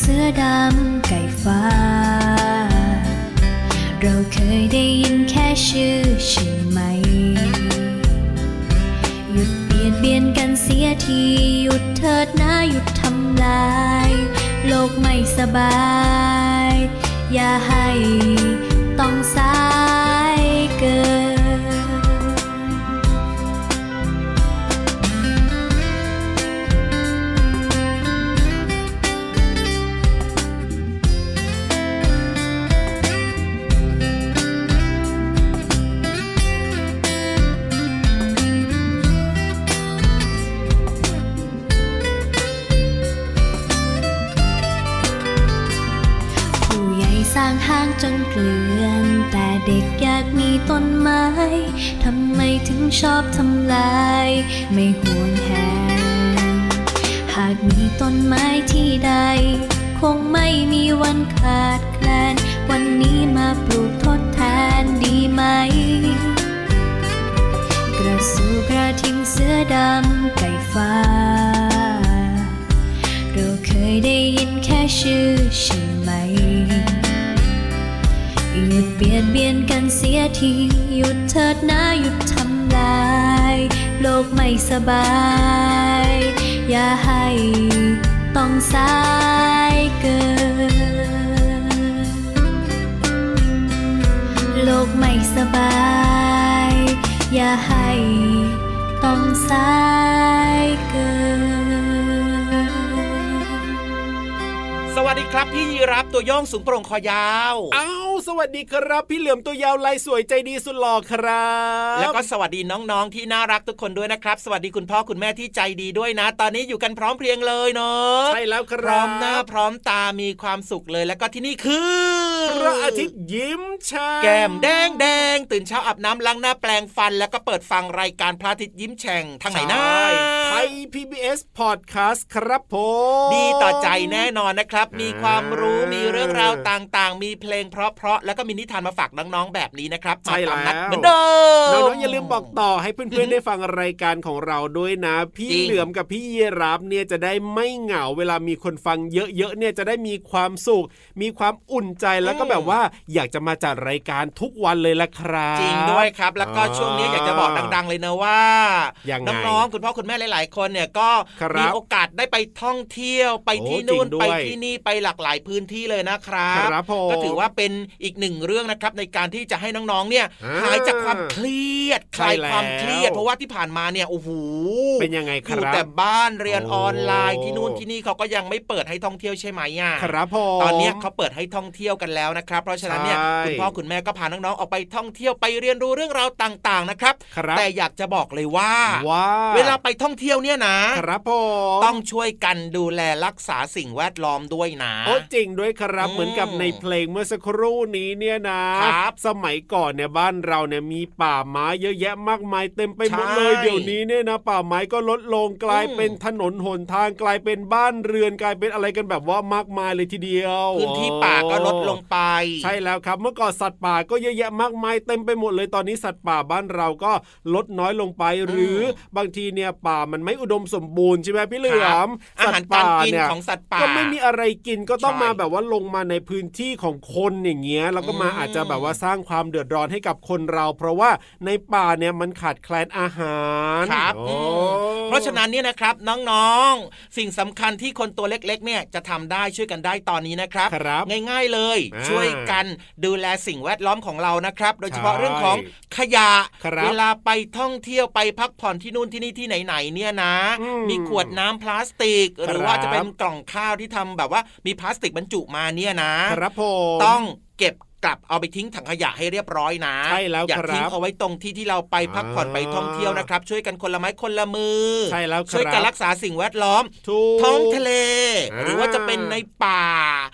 เสือดำไก่ฟ้า เราเคยได้ยินแค่ชื่อใช่ไหม หยุดเบียดเบียนกันเสียที หยุดเถิดนะหยุดทำลาย โลกไม่สบาย อย่าให้ต้องสา ร้างห้างจนเกลื่อน แต่เด็กอยากมีต้นไม้ ทำไมถึงชอบทำลาย ไม่ห่วงแหนหากมีต้นไม้ที่ใด คงไม่มีวันขาดแคลน วันนี้มาปลูกทดแทนดีไหม กระสูกระทิงเสื้อดำไก่ฟ้า เราเคยได้ยินแค่ชื่อใช่ไหม หยุดเบียดเบียนกันเสียที หยุดเถิดนะหยุดทำลาย โลกไม่สบาย อย่าให้ต้องสายเกิน โลกไม่สบาย อย่าให้ต้องสายเกิน สวัสดีครับพี่ยีรับตัวย่องสูงโปร่งคอยาวอ้าว สวัสดีครับ พี่เหลือมตัวยาวลายสวยใจดีสุดหล่อครับ แล้วก็สวัสดีน้องๆที่น่ารักทุกคนด้วยนะครับ สวัสดีคุณพ่อคุณแม่ที่ใจดีด้วยนะ ตอนนี้อยู่กันพร้อมเพรียงเลยเนาะใช่แล้วคพรับร้อมหน้าพร้อมตามีความสุขเลยแล้วก็ที่นี่คือพระอาทิตย์ยิ้มช่างแก้มแดงแดงตื่นเช้าอาบน้ำล้างหน้าแปลงฟัน แล้วก็เปิดฟังรายการพระอาทิตย์ยิ้มแฉ่งทางไหนนะใช่ไทย PBS Podcast ครับผมดีต่อใจแน่นอนนะครับ มีความรู้อ่ามีมีเรื่องราวต่างๆ มีเพลงเพราะๆแล้วก็มีนิทานมาฝากน้องๆแบบนี้นะครับใช่มาตามนัดแล้วเหมือนเดิมน้องๆอย่าลืมบอกต่อให้เพื่อนๆได้ฟังรายการของเราด้วยนะ พี่จริงเหลือมกับพี่เยรับเนี่ยจะได้ไม่เหงาเวลามีคนฟังเยอะๆเนี่ยจะได้มีความสุข มีความอุ่นใจแล้วก็แบบว่าอยากจะมาจัดรายการทุกวันเลยละครับจริงด้วยครับ แล้วก็อ่าช่วงนี้อยากจะบอกดัง ๆ เลยนะว่ายังไงน้องๆคุณพ่อคุณแม่หลาย ๆ คนเนี่ยก็ครับมีโอกาสได้ไปท่องเที่ยวไปโอ้ที่นู่นจริงด้ไปวยที่นี่ไปหลากหลายพื้นที่เลยนะครับครับผมก็ถือว่าเป็นอีกหนึ่งเรื่องนะครับในการที่จะให้น้องๆเนี่ยอ่าหายจากความเครียดคใช่ลายแล้วความเครียด เพราะว่าที่ผ่านมาเนี่ยโอ้โหเป็นยังไงคอยู่รับแต่บ้านเรียนโอ้ออนไลน์ที่นู่นที่นี่เขาก็ยังไม่เปิดให้ท่องเที่ยวใช่ไหมอะครับผมตอนเนี้ยเขาเปิดให้ท่องเที่ยวกันแล้วนะครับ เพราะฉะนั้นเนี่ยใช่คุณพ่อคุณแม่ก็พาน้องๆออกไปท่องเที่ยวไปเรียนรู้เรื่องราวต่างๆนะครับครับแต่อยากจะบอกเลยว่าว่า เวลาไปท่องเที่ยวเนี่ยนะครับผมต้องช่วยกันดูแลรักษาสิ่งแวดล้อมด้วยนะโอ้จริงด้วยครับอืมเหมือนกับในเพลงเมื่อสักครู่นี้เนี่ยนะครับสมัยก่อนเนี่ยบ้านเราเนี่ยมีป่าไม้เยอะแยะมากมายเต็มไปหมดเลยใช่เดี๋ยวนี้เนี่ยนะ ป่าไม้ก็ลดลงกลายอืมเป็นถนนหนทางกลายเป็นบ้านเรือนกลายเป็นอะไรกันแบบว่ามากมายเลยทีเดียวพื้นที่ป่าก็ลดลงไป ใช่แล้วครับ เมื่อก่อนสัตว์ป่าก็เยอะแยะมากมายเต็มไปหมดเลยตอนนี้สัตว์ป่าบ้านเราก็ลดน้อยลงไป หรือบางทีเนี่ยป่ามันไม่อุดมสมบูรณ์ใช่ไหมพี่เหลืคอรับมอาสัตหารว์การป่ากินเนี่ยของสัตว์ป่าก็ไม่มีอะไรกินก็ต้องใช่มาแบบว่าลงมาในพื้นที่ของคนอย่างเงี้ยแล้วก็มาอืมอาจจะแบบว่าสร้างความเดือดร้อนให้กับคนเรา เพราะว่าในป่าเนี่ยมันขาดแคลนอาหารครับโอ้อืมเพราะฉะนั้นเนี่ยนะครับน้องๆ สิ่งสำคัญที่คนตัวเล็กๆเนี่ยจะทำได้ช่วยกันได้ตอนนี้นะครับครับง่ายๆเลยอ่าช่วยกันดูแลสิ่งแวดล้อมของเรานะครับ โดยเฉพาะใช่เรื่องของขยะครับเวลาไปท่องเที่ยวไปพักผ่อนที่นู่นที่นี่ที่ไหนๆเนี่ยนะอืมมีขวดน้ำพลาสติก หรือว่าครับจะเป็นกล่องข้าวที่ทำแบบว่ามีพลาสติกบรรจุมาเนี่ยนะครับผมต้อง เก็บกลับเอาไปทิ้งถังขยะให้เรียบร้อยนะใช่แล้วอย่าครับทิ้งเอาไว้ตรงที่ที่เราไปพักผ่อนอ่าไปท่องเที่ยวนะครับ ช่วยกันคนละไม้คนละมือ ใช่แล้วครับช่วยกันรักษาสิ่งแวดล้อมถูกท้องทะเลอ่าหรือว่าจะเป็นในป่า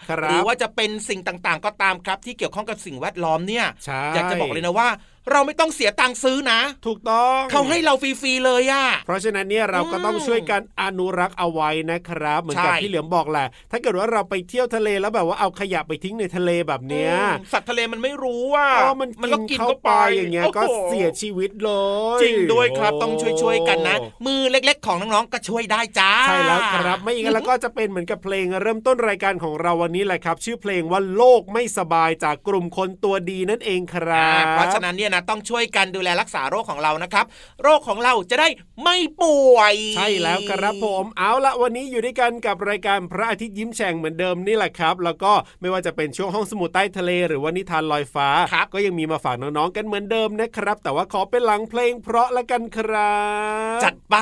ครับหรือว่าจะเป็นสิ่งต่างๆ ก็ตามครับ ที่เกี่ยวข้องกับสิ่งแวดล้อมเนี่ยใช่อยากจะบอกเลยนะว่า เราไม่ต้องเสียตังค์ซื้อนะ ถูกต้องเขาให้เราฟรีๆเลยอะเพราะฉะนั้นเนี่ยเราก็ต้องช่วยกันอนุรักษ์เอาไว้นะครับ เหมือนกับใช่ที่เหลือมบอกแหละถ้าเกิดว่าเราไปเที่ยวทะเลแล้วแบบว่าเอาขยะไปทิ้งในทะเลแบบเนี้ยอืมสัตว์ทะเลมันไม่รู้ว่าอ๋อมันมันกิก็นกินเข้าเข้าไปไปอย่างเงี้ยโโหก็เสียชีวิตเลยจริงด้วยครับโต้องช่วยๆกันนะ มือเล็กๆของน้องๆก็ช่วยได้จ้าใช่แล้วครับ ไม่อย่างนั้นแล้วก็จะเป็นเหมือนกับเพลงเริ่มต้นรายการของเราวันนี้แหละครับ ชื่อเพลงว่าโลกไม่สบายจากกลุ่มคนตัวดีนั่นเองครัอ่าบเพราะฉะนั้นเนี่ยนะต้องช่วยกันดูแลรักษาโรคของเรานะครับ โรคของเราจะได้ไม่ป่วย ใช่แล้วครับผมเอาละวันนี้อยู่ด้วยกันกับรายการพระอาทิตย์ยิ้มแฉ่งเหมือนเดิมนี่แหละครับ แล้วก็ไม่ว่าจะเป็นช่วงห้องสมุดใต้ทะเล หรือว่านิทานลอยฟ้าครับก็ยังมีมาฝากน้องๆกันเหมือนเดิมนะครับ แต่ว่าขอเป็นหลังเพลงเพราะละกันครับ จัดไป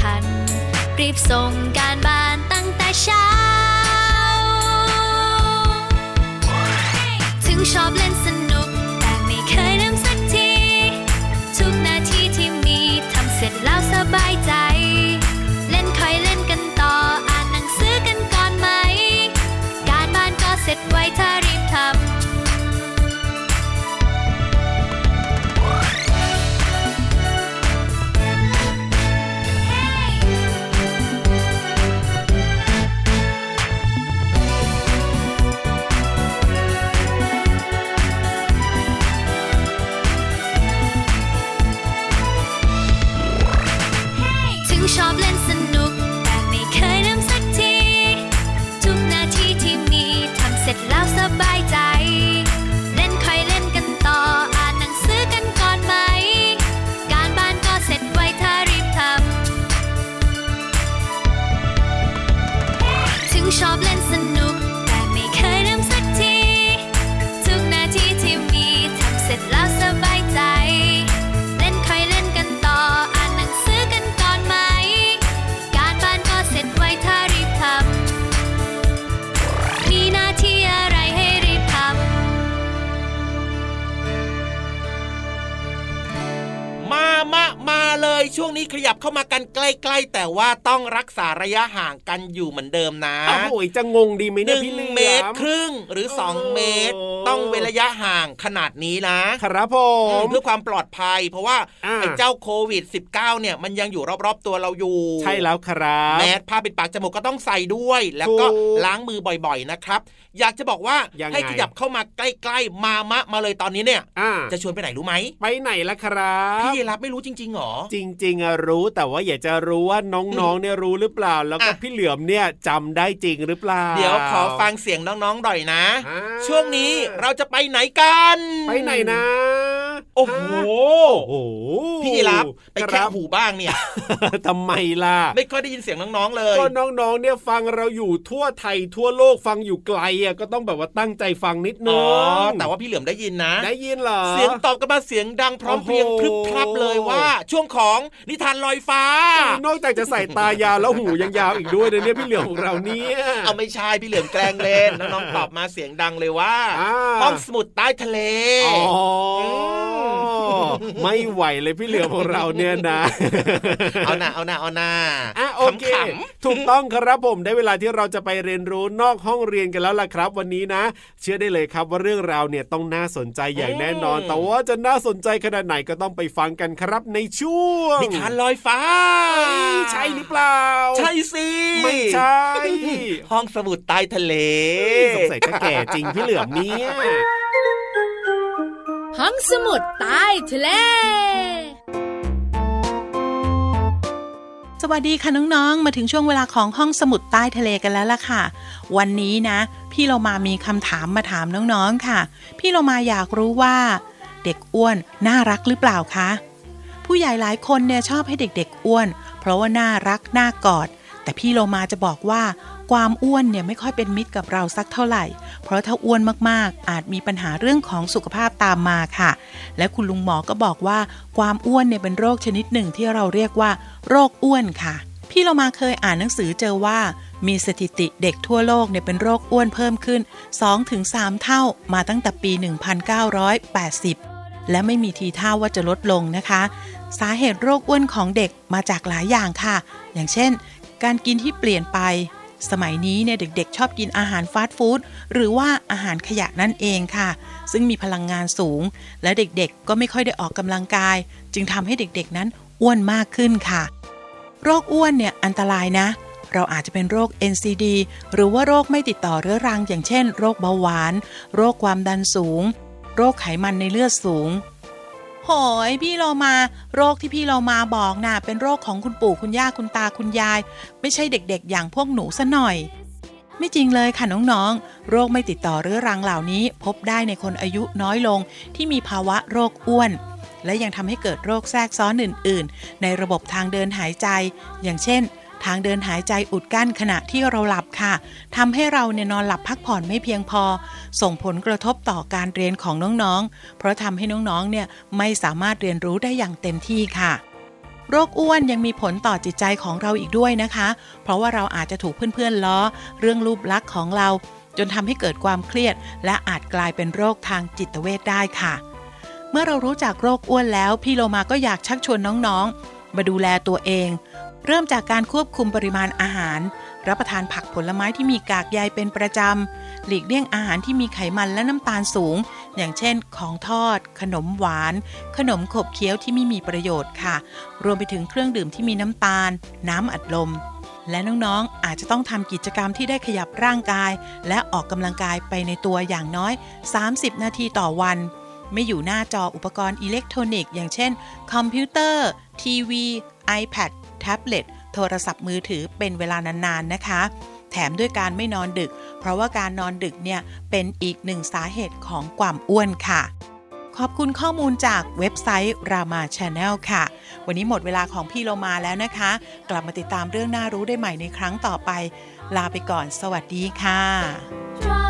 คัญ รีบส่งการบ้านตั้งแต่เช้า ถึงชอบเล่นส ใกล้ๆ แต่ว่าต้องรักษาระยะห่างกันอยู่เหมือนเดิมนะอ้าวโอ้ยจะงงดีไหมหเนี่ยนึ่งพี่เหลือเมตรครึ่งหรือโอ้2เมตร ต้องเว้นระยะห่างขนาดนี้นะ ครับผอืมมเพื่อความปลอดภัย เพราะว่าอ่าไอ้เจ้าโควิด -19 เนี่ยมันยังอยู่รอบๆตัวเราอยู่ ใช่แล้วครับแมสผ้าปิดปากจมูกก็ต้องใส่ด้วย แล้วก็ถูกล้างมือบ่อยๆนะครับ อยากจะบอกว่ายังไงให้ขยับเข้ามาใกล้ๆมามะมาเลยตอนนี้เนี่ยอ่าจะชวนไปไหนรู้ไหมไปไหนล่ะครับพี่รับไม่รู้จริงๆหรอจริงๆอะรู้แต่ว่าอยากจะรู้ว่าน้องๆเนี่ยรู้หรือเปล่า แล้วก็อะพี่เหลือมเนี่ยจำได้จริงหรือเปล่า เดี๋ยวขอฟังเสียงน้องๆหน่อยนะอ่าช่วงนี้เราจะไปไหนกัน ไปไหนนะ โอ้โหโอ้โหพี่รับไปคแค่รับหูบ้างเนี่ยทำไมล่ะ ไม่ค่อยได้ยินเสียงน้องๆเลยก็น้องๆเนี่ยฟังเราอยู่ทั่วไทยทั่วโลกฟังอยู่ไกลอะก็ต้องแบบว่าตั้งใจฟังนิดนึอ๋งอแต่ว่าพี่เหลือมได้ยินนะ ได้ยินเหรอเสียงตอบกันมาเสียงดังพร้อมเพรียงโอ้โหพรึบพรับเลยว่าช่วงของนิทานลอยฟ้า นอกจากจะใส่ตายาวแล้วหูยังยาวอีกด้วยนะเนี่ยพี่เหลือมของเราเนี่ยเอาไม่ใช่พี่เหลือมแกล้งเล่นน้องๆตอบมาเสียงดังเลยว่าอ่าห้องสมุดใต้ทะเลอ๋ออมไม่ไหวเลยพี่เหลือมของเราเนี่ยนะ เอาหน้าเอาหน้าเอาหน้าอะโอเคขำถูกต้องครับผมได้เวลาที่เราจะไปเรียนรู้นอกห้องเรียนกันแล้วล่ะครับ วันนี้นะ เชื่อได้เลยครับว่าเรื่องราวเนี่ยต้องน่าสนใจอย่างแน่นอน แต่ว่าจะน่าสนใจขนาดไหนก็ต้องไปฟังกันครับในช่วงๆนิทานลอยฟ้าเอ้ยใช่หรือเปล่า ใช่สิไม่ใช่ ห้องสมุดใต้ทะเลสงสัยจะแก่จริงพี่เหลือมเนี่ย ห้องสมุดใต้ทะเล สวัสดีค่ะน้องๆ มาถึงช่วงเวลาของห้องสมุดใต้ทะเลกันแล้วล่ะค่ะ วันนี้นะ พี่เรามามีคำถามมาถามน้องๆค่ะ พี่เรามาอยากรู้ว่า เด็กอ้วนน่ารักหรือเปล่าคะ ผู้ใหญ่หลายคนเนี่ยชอบให้เด็กๆอ้วน เพราะว่าน่ารักน่ากอด แต่พี่เรามาจะบอกว่าความอ้วนเนี่ยไม่ค่อยเป็นมิตรกับเราสักเท่าไหร่ เพราะถ้าอ้วนมากๆ อาจมีปัญหาเรื่องของสุขภาพตามมาค่ะ และคุณลุงหมอก็บอกว่าความอ้วนเนี่ยเป็นโรคชนิดหนึ่งที่เราเรียกว่า โรคอ้วนค่ะ พี่เรามาเคยอ่านหนังสือเจอว่า มีสถิติเด็กทั่วโลกเนี่ยเป็นโรคอ้วนเพิ่มขึ้น 2-3 เท่ามาตั้งแต่ปี 1980 และไม่มีทีท่าว่าจะลดลงนะคะ สาเหตุโรคอ้วนของเด็กมาจากหลายอย่างค่ะ อย่างเช่น การกินที่เปลี่ยนไป สมัยนี้เนี่ยเด็กๆ ชอบกินอาหารฟาสต์ฟู้ดหรือว่าอาหารขยะนั่นเองค่ะ ซึ่งมีพลังงานสูง และเด็กๆ ก็ไม่ค่อยได้ออกกำลังกาย จึงทำให้เด็กๆนั้นอ้วนมากขึ้นค่ะ โรคอ้วนเนี่ยอันตรายนะ เราอาจจะเป็นโรค NCD หรือว่าโรคไม่ติดต่อเรื้อรัง อย่างเช่น โรคเบาหวาน โรคความดันสูง โรคไขมันในเลือดสูง ยพี่เรามา โรคที่พี่เรามาบอกน่ะ เป็นโรคของคุณปู่คุณย่าคุณตาคุณยาย ไม่ใช่เด็กๆ อย่างพวกหนูซะหน่อย ไม่จริงเลยค่ะน้องๆ โรคไม่ติดต่อเรื้อรังเหล่านี้ พบได้ในคนอายุน้อยลง ที่มีภาวะโรคอ้วน และยังทำให้เกิดโรคแทรกซ้อนอื่น ๆ ในระบบทางเดินหายใจ อย่างเช่น ทางเดินหายใจอุดกั้นขณะที่เราหลับค่ะทำให้เราเนี่ยนอนหลับพักผ่อนไม่เพียงพอ ส่งผลกระทบต่อการเรียนของน้องๆ เพราะทำให้น้องๆ เนี่ยไม่สามารถเรียนรู้ได้อย่างเต็มที่ค่ะโรคอ้วนยังมีผลต่อจิตใจของเราอีกด้วยนะคะ เพราะว่าเราอาจจะถูกเพื่อนๆล้อ เรื่องรูปลักษณ์ของเรา จนทำให้เกิดความเครียด และอาจกลายเป็นโรคทางจิตเวชได้ค่ะ เมื่อเรารู้จักโรคอ้วนแล้ว พี่โลมาก็อยากชักชวนน้องๆ มาดูแลตัวเอง เริ่มจากการควบคุมปริมาณอาหาร รับประทานผักผลไม้ที่มีกากใยเป็นประจำ หลีกเลี่ยงอาหารที่มีไขมันและน้ำตาลสูง อย่างเช่น ของทอด ขนมหวาน ขนมขบเคี้ยวที่ไม่มีประโยชน์ค่ะ รวมไปถึงเครื่องดื่มที่มีน้ำตาล น้ำอัดลม และน้องๆ อาจจะต้องทำกิจกรรมที่ได้ขยับร่างกาย และออกกำลังกายไปในตัวอย่างน้อย 30 นาทีต่อวัน ไม่อยู่หน้าจออุปกรณ์อิเล็กทรอนิกส์อย่างเช่น คอมพิวเตอร์ ทีวี iPad แท็บเล็ตโทรศัพท์มือถือเป็นเวลานานๆนะคะ แถมด้วยการไม่นอนดึก เพราะว่าการนอนดึกเนี่ยเป็นอีกหนึ่งสาเหตุของความอ้วนค่ะขอบคุณข้อมูลจากเว็บไซต์รามา Channel ค่ะ วันนี้หมดเวลาของพี่โลมาแล้วนะคะ กลับมาติดตามเรื่องน่ารู้ได้ใหม่ในครั้งต่อไป ลาไปก่อน สวัสดีค่ะ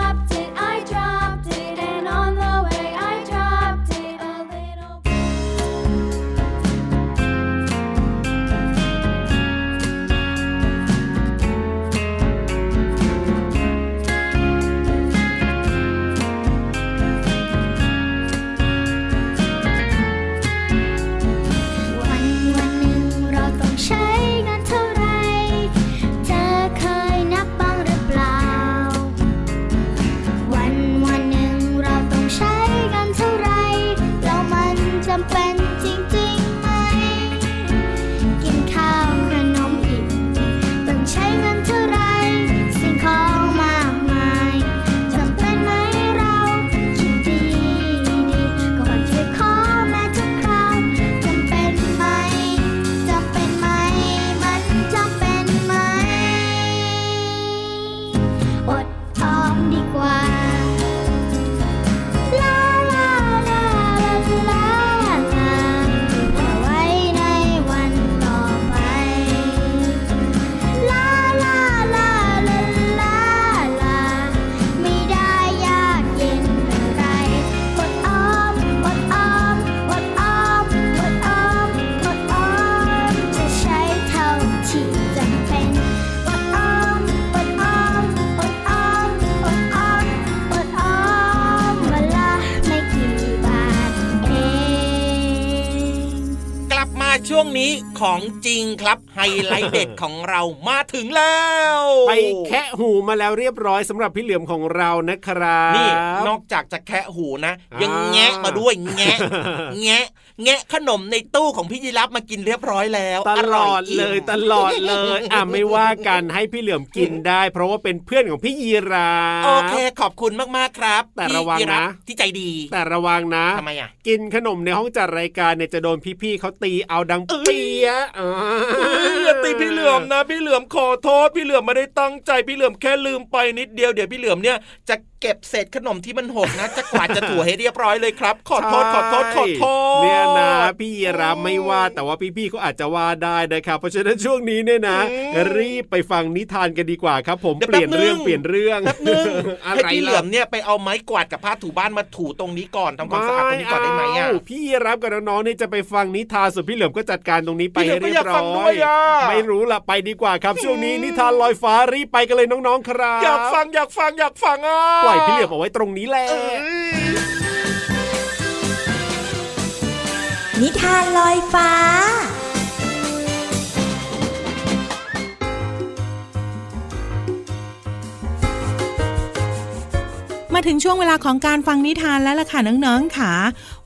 ของจริงครับ ฮไลท์เด็ดของเรามาถึงแล้ว ไปแคะหูมาแล้วเรียบร้อยสำหรับพี่เหลือมของเรานะครับนี่นอกจากจะแคะหูนะ ยังอ่าแงะมาด้วยแงะแงะแงะขนมในตู้ของพี่ยีรับมากินเรียบร้อยแล้วตลอดร่เลยมตลอดเลยอะไม่ว่ากันให้พี่เหลือมกินได้ เพราะว่าเป็นเพื่อนของพี่ยีราฟโอเคขอบคุณมากๆครับ แต่ระวังพี่ยีบนะที่ใจดี แต่ระวังนะทำไมอะกินขนมในห้องจัดรายการเนี่ยจะโดนพี่ๆเขาตีเอาดังเปียะอย่าตีพี่เหลือมนะ พี่เหลือมขอโทษพี่เหลือมไม่ได้ตั้งใจพี่เหลือมแค่ลืมไปนิดเดียวเดี๋ยวพี่เหลือมเนี่ยจะ เก็บเศษขนมที่มันหกนะ จะกวาดจะถูให้เรียบร้อยเลยครับ ขอโทษขอโทษขอโทษเนี่ยนะพี่ยีราฟไม่ว่าแต่ว่าพี่ๆเขาอาจจะว่าได้นะครับ เพราะฉะนั้นช่วงนี้เนี่ยนะ รีบไปฟังนิทานกันดีกว่าครับ ผมดี๋วเปลี่ยนแป๊บเรื่องเปลี่ยนเรื่องแป๊บนึงอะไรให้พี่เหลือมล่ะเนี่ยไปเอาไม้กวาดกับผ้าถูบ้านมาถูตรงนี้ก่อนทำความสะอาดตรงนี้ก่อนได้ไหมอะเาพี่รับกับน้องๆนี่จะไปฟังนิทานส่วนพี่เหลือมก็จัดการตรงนี้ไปพี่เหลืให้อมก็เรียอยากบร้ฟังด้อวยยอะไม่รู้ล่ะไปดีกว่าครับ ช่วงนี้นิทานลอยฟ้ารีบไปกันเลยน้องๆครับอยากฟังอยากฟังอยากฟังอะปล่อยพี่เหลือมเอาไว้ตรงนี้แหละเอ้ยนิทานลอยฟ้ามาถึงช่วงเวลาของการฟังนิทานแล้วล่ะค่ะน้องๆค่ะ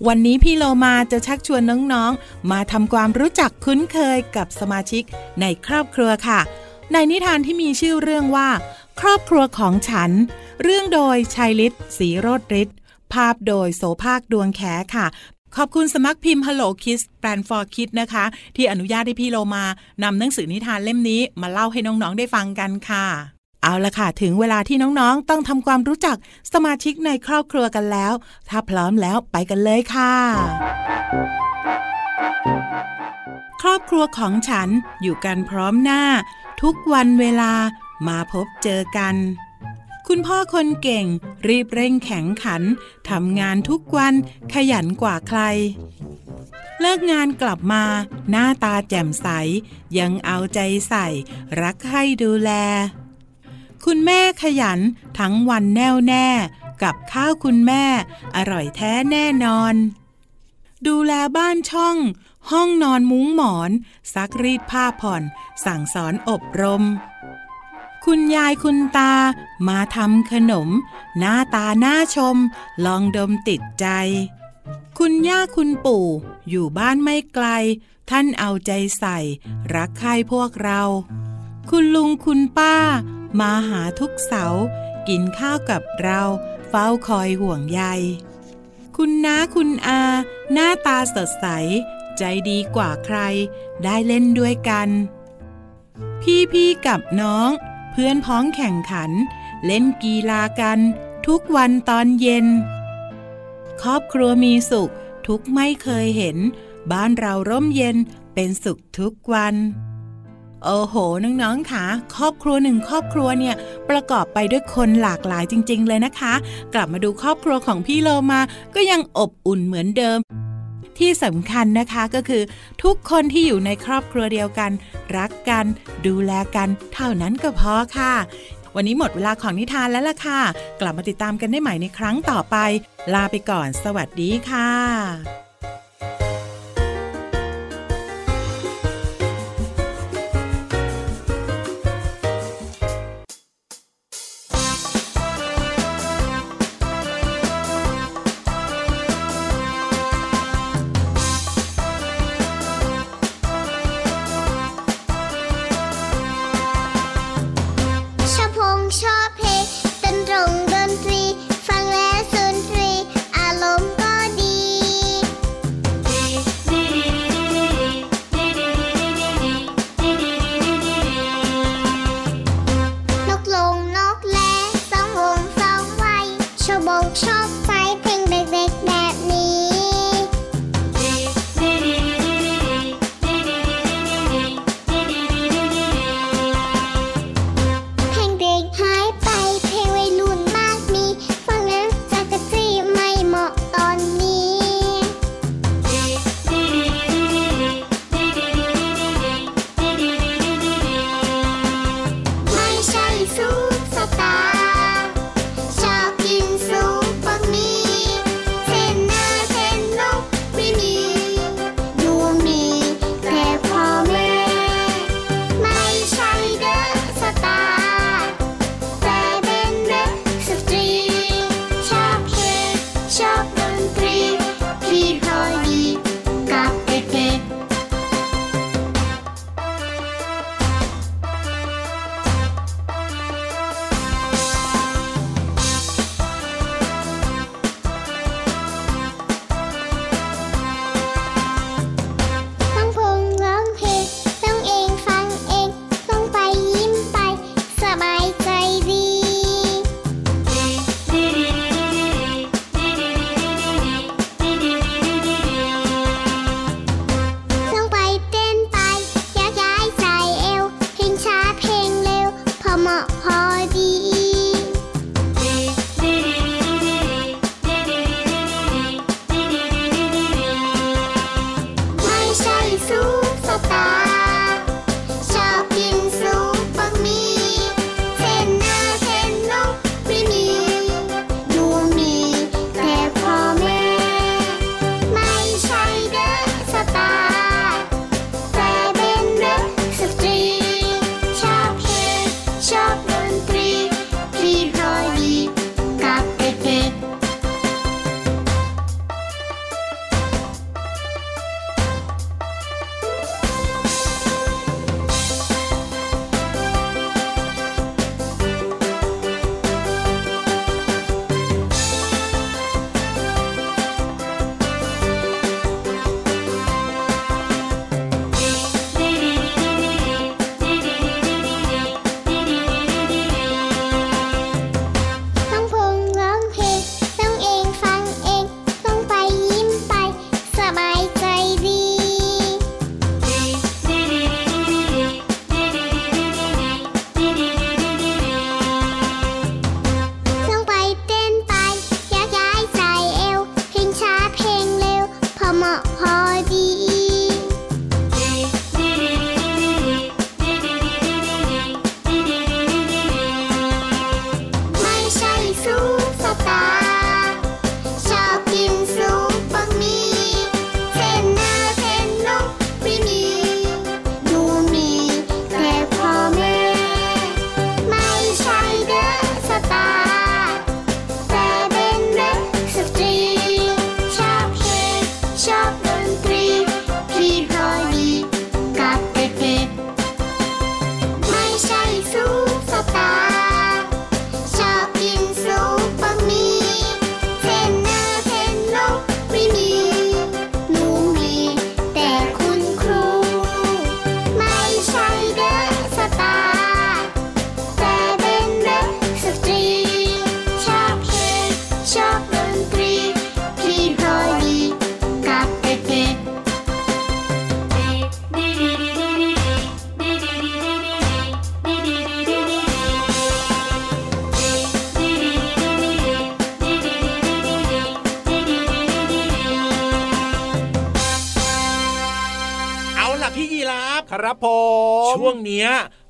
วันนี้พี่โลมาจะชักชวนน้องๆ มาทำความรู้จักคุ้นเคยกับสมาชิกในครอบครัวค่ะ ในนิทานที่มีชื่อเรื่องว่า ครอบครัวของฉัน เรื่องโดยชัยฤทธิ์ศรีโรดฤทธิ์ภาพโดยโสภาคดวงแขค่ะ ขอบคุณสมัครพิมพ์ Hello Kids Plan for Kids นะคะ ที่อนุญาตให้พี่โลมานำหนังสือนิทานเล่มนี้มาเล่าให้น้องๆได้ฟังกันค่ะเอาละค่ะ ถึงเวลาที่น้องๆ ต้องทำความรู้จักสมาชิกในครอบครัวกันแล้ว ถ้าพร้อมแล้วไปกันเลยค่ะ ครอบครัวของฉันอยู่กันพร้อมหน้า ทุกวันเวลา มาพบเจอกัน คุณพ่อคนเก่ง รีบเร่งแข็งขันทำงานทุกวันขยันกว่าใคร เลิกงานกลับมา หน้าตาแจ่มใส ยังเอาใจใส่ รักให้ดูแล คุณแม่ขยันทั้งวันแน่วแน่ กับข้าวคุณแม่ อร่อยแท้แน่นอน ดูแลบ้านช่องห้องนอนมุ้งหมอน ซักรีดผ้าผ่อน สั่งสอนอบรม คุณยายคุณตามาทำขนม หน้าตาน่าชม ลองดมติดใจ คุณย่าคุณปู่ อยู่บ้านไม่ไกล ท่านเอาใจใส่ รักใคร่พวกเรา คุณลุงคุณป้า มาหาทุกเสาร์กินข้าวกับเรา เฝ้าคอยห่วงใย คุณน้าคุณอา หน้าตาสดใส ใจดีกว่าใคร ได้เล่นด้วยกัน พี่พี่กับน้อง เพื่อนพ้องแข่งขัน เล่นกีฬากัน ทุกวันตอนเย็น ครอบครัวมีสุข ทุกไม่เคยเห็น บ้านเราร่มเย็นเป็นสุขทุกวัน โอ้โห น้องๆค่ะ ครอบครัวหนึ่งครอบครัวเนี่ย ประกอบไปด้วยคนหลากหลายจริง ๆ เลยนะคะ กลับมาดูครอบครัวของพี่โลมาก็ยังอบอุ่นเหมือนเดิม ที่สำคัญนะคะก็คือ ทุกคนที่อยู่ในครอบครัวเดียวกัน รักกัน ดูแลกัน เท่านั้นก็พอค่ะ วันนี้หมดเวลาของนิทานแล้วล่ะค่ะ กลับมาติดตามกันได้ใหม่ในครั้งต่อไป ลาไปก่อน สวัสดีค่ะ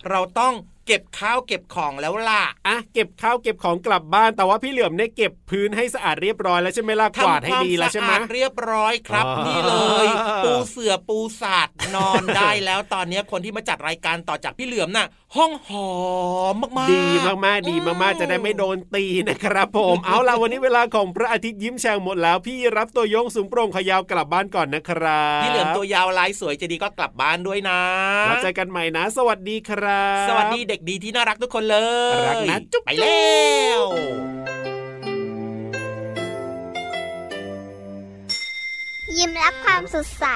เราต้องเก็บข้าวเก็บของแล้วล่ะอะเก็บข้าวเก็บของกลับบ้าน แต่ว่าพี่เหลือมเนี่ยเก็บพื้นให้สะอาดเรียบร้อยแล้วใช่ไหมล่ะกวาดให้ดีแล้วใช่ไหมทำความสะอาดเรียบร้อยครับอ๋อนี่เลย ปูเสือปูสาดนอนได้แล้วตอนเนี้ยคนที่มาจัดรายการต่อจากพี่เหลือมน่ะ ห้องหอมมากๆ ดีมากๆ ดีมากๆ จะได้ไม่โดนตีนะครับผม เอาล่ะวันนี้เวลาของพระอาทิตย์ยิ้มแฉ่งหมดแล้ว พี่รับตัวโยงสูงโปร่งขยาวกลับบ้านก่อนนะครับพี่เหลือมตัวยาวลายสวยใจะดีก็กลับบ้านด้วยนะแล้วเจอกันใหม่นะ สวัสดีครับ สวัสดีเด็กดีที่น่ารักทุกคนเลยรักนะจุ๊บไปแล้วยิ้มรับความสดใส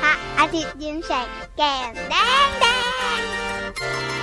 พระอาทิตย์ยิ้มแฉกแก้มแดงแดง you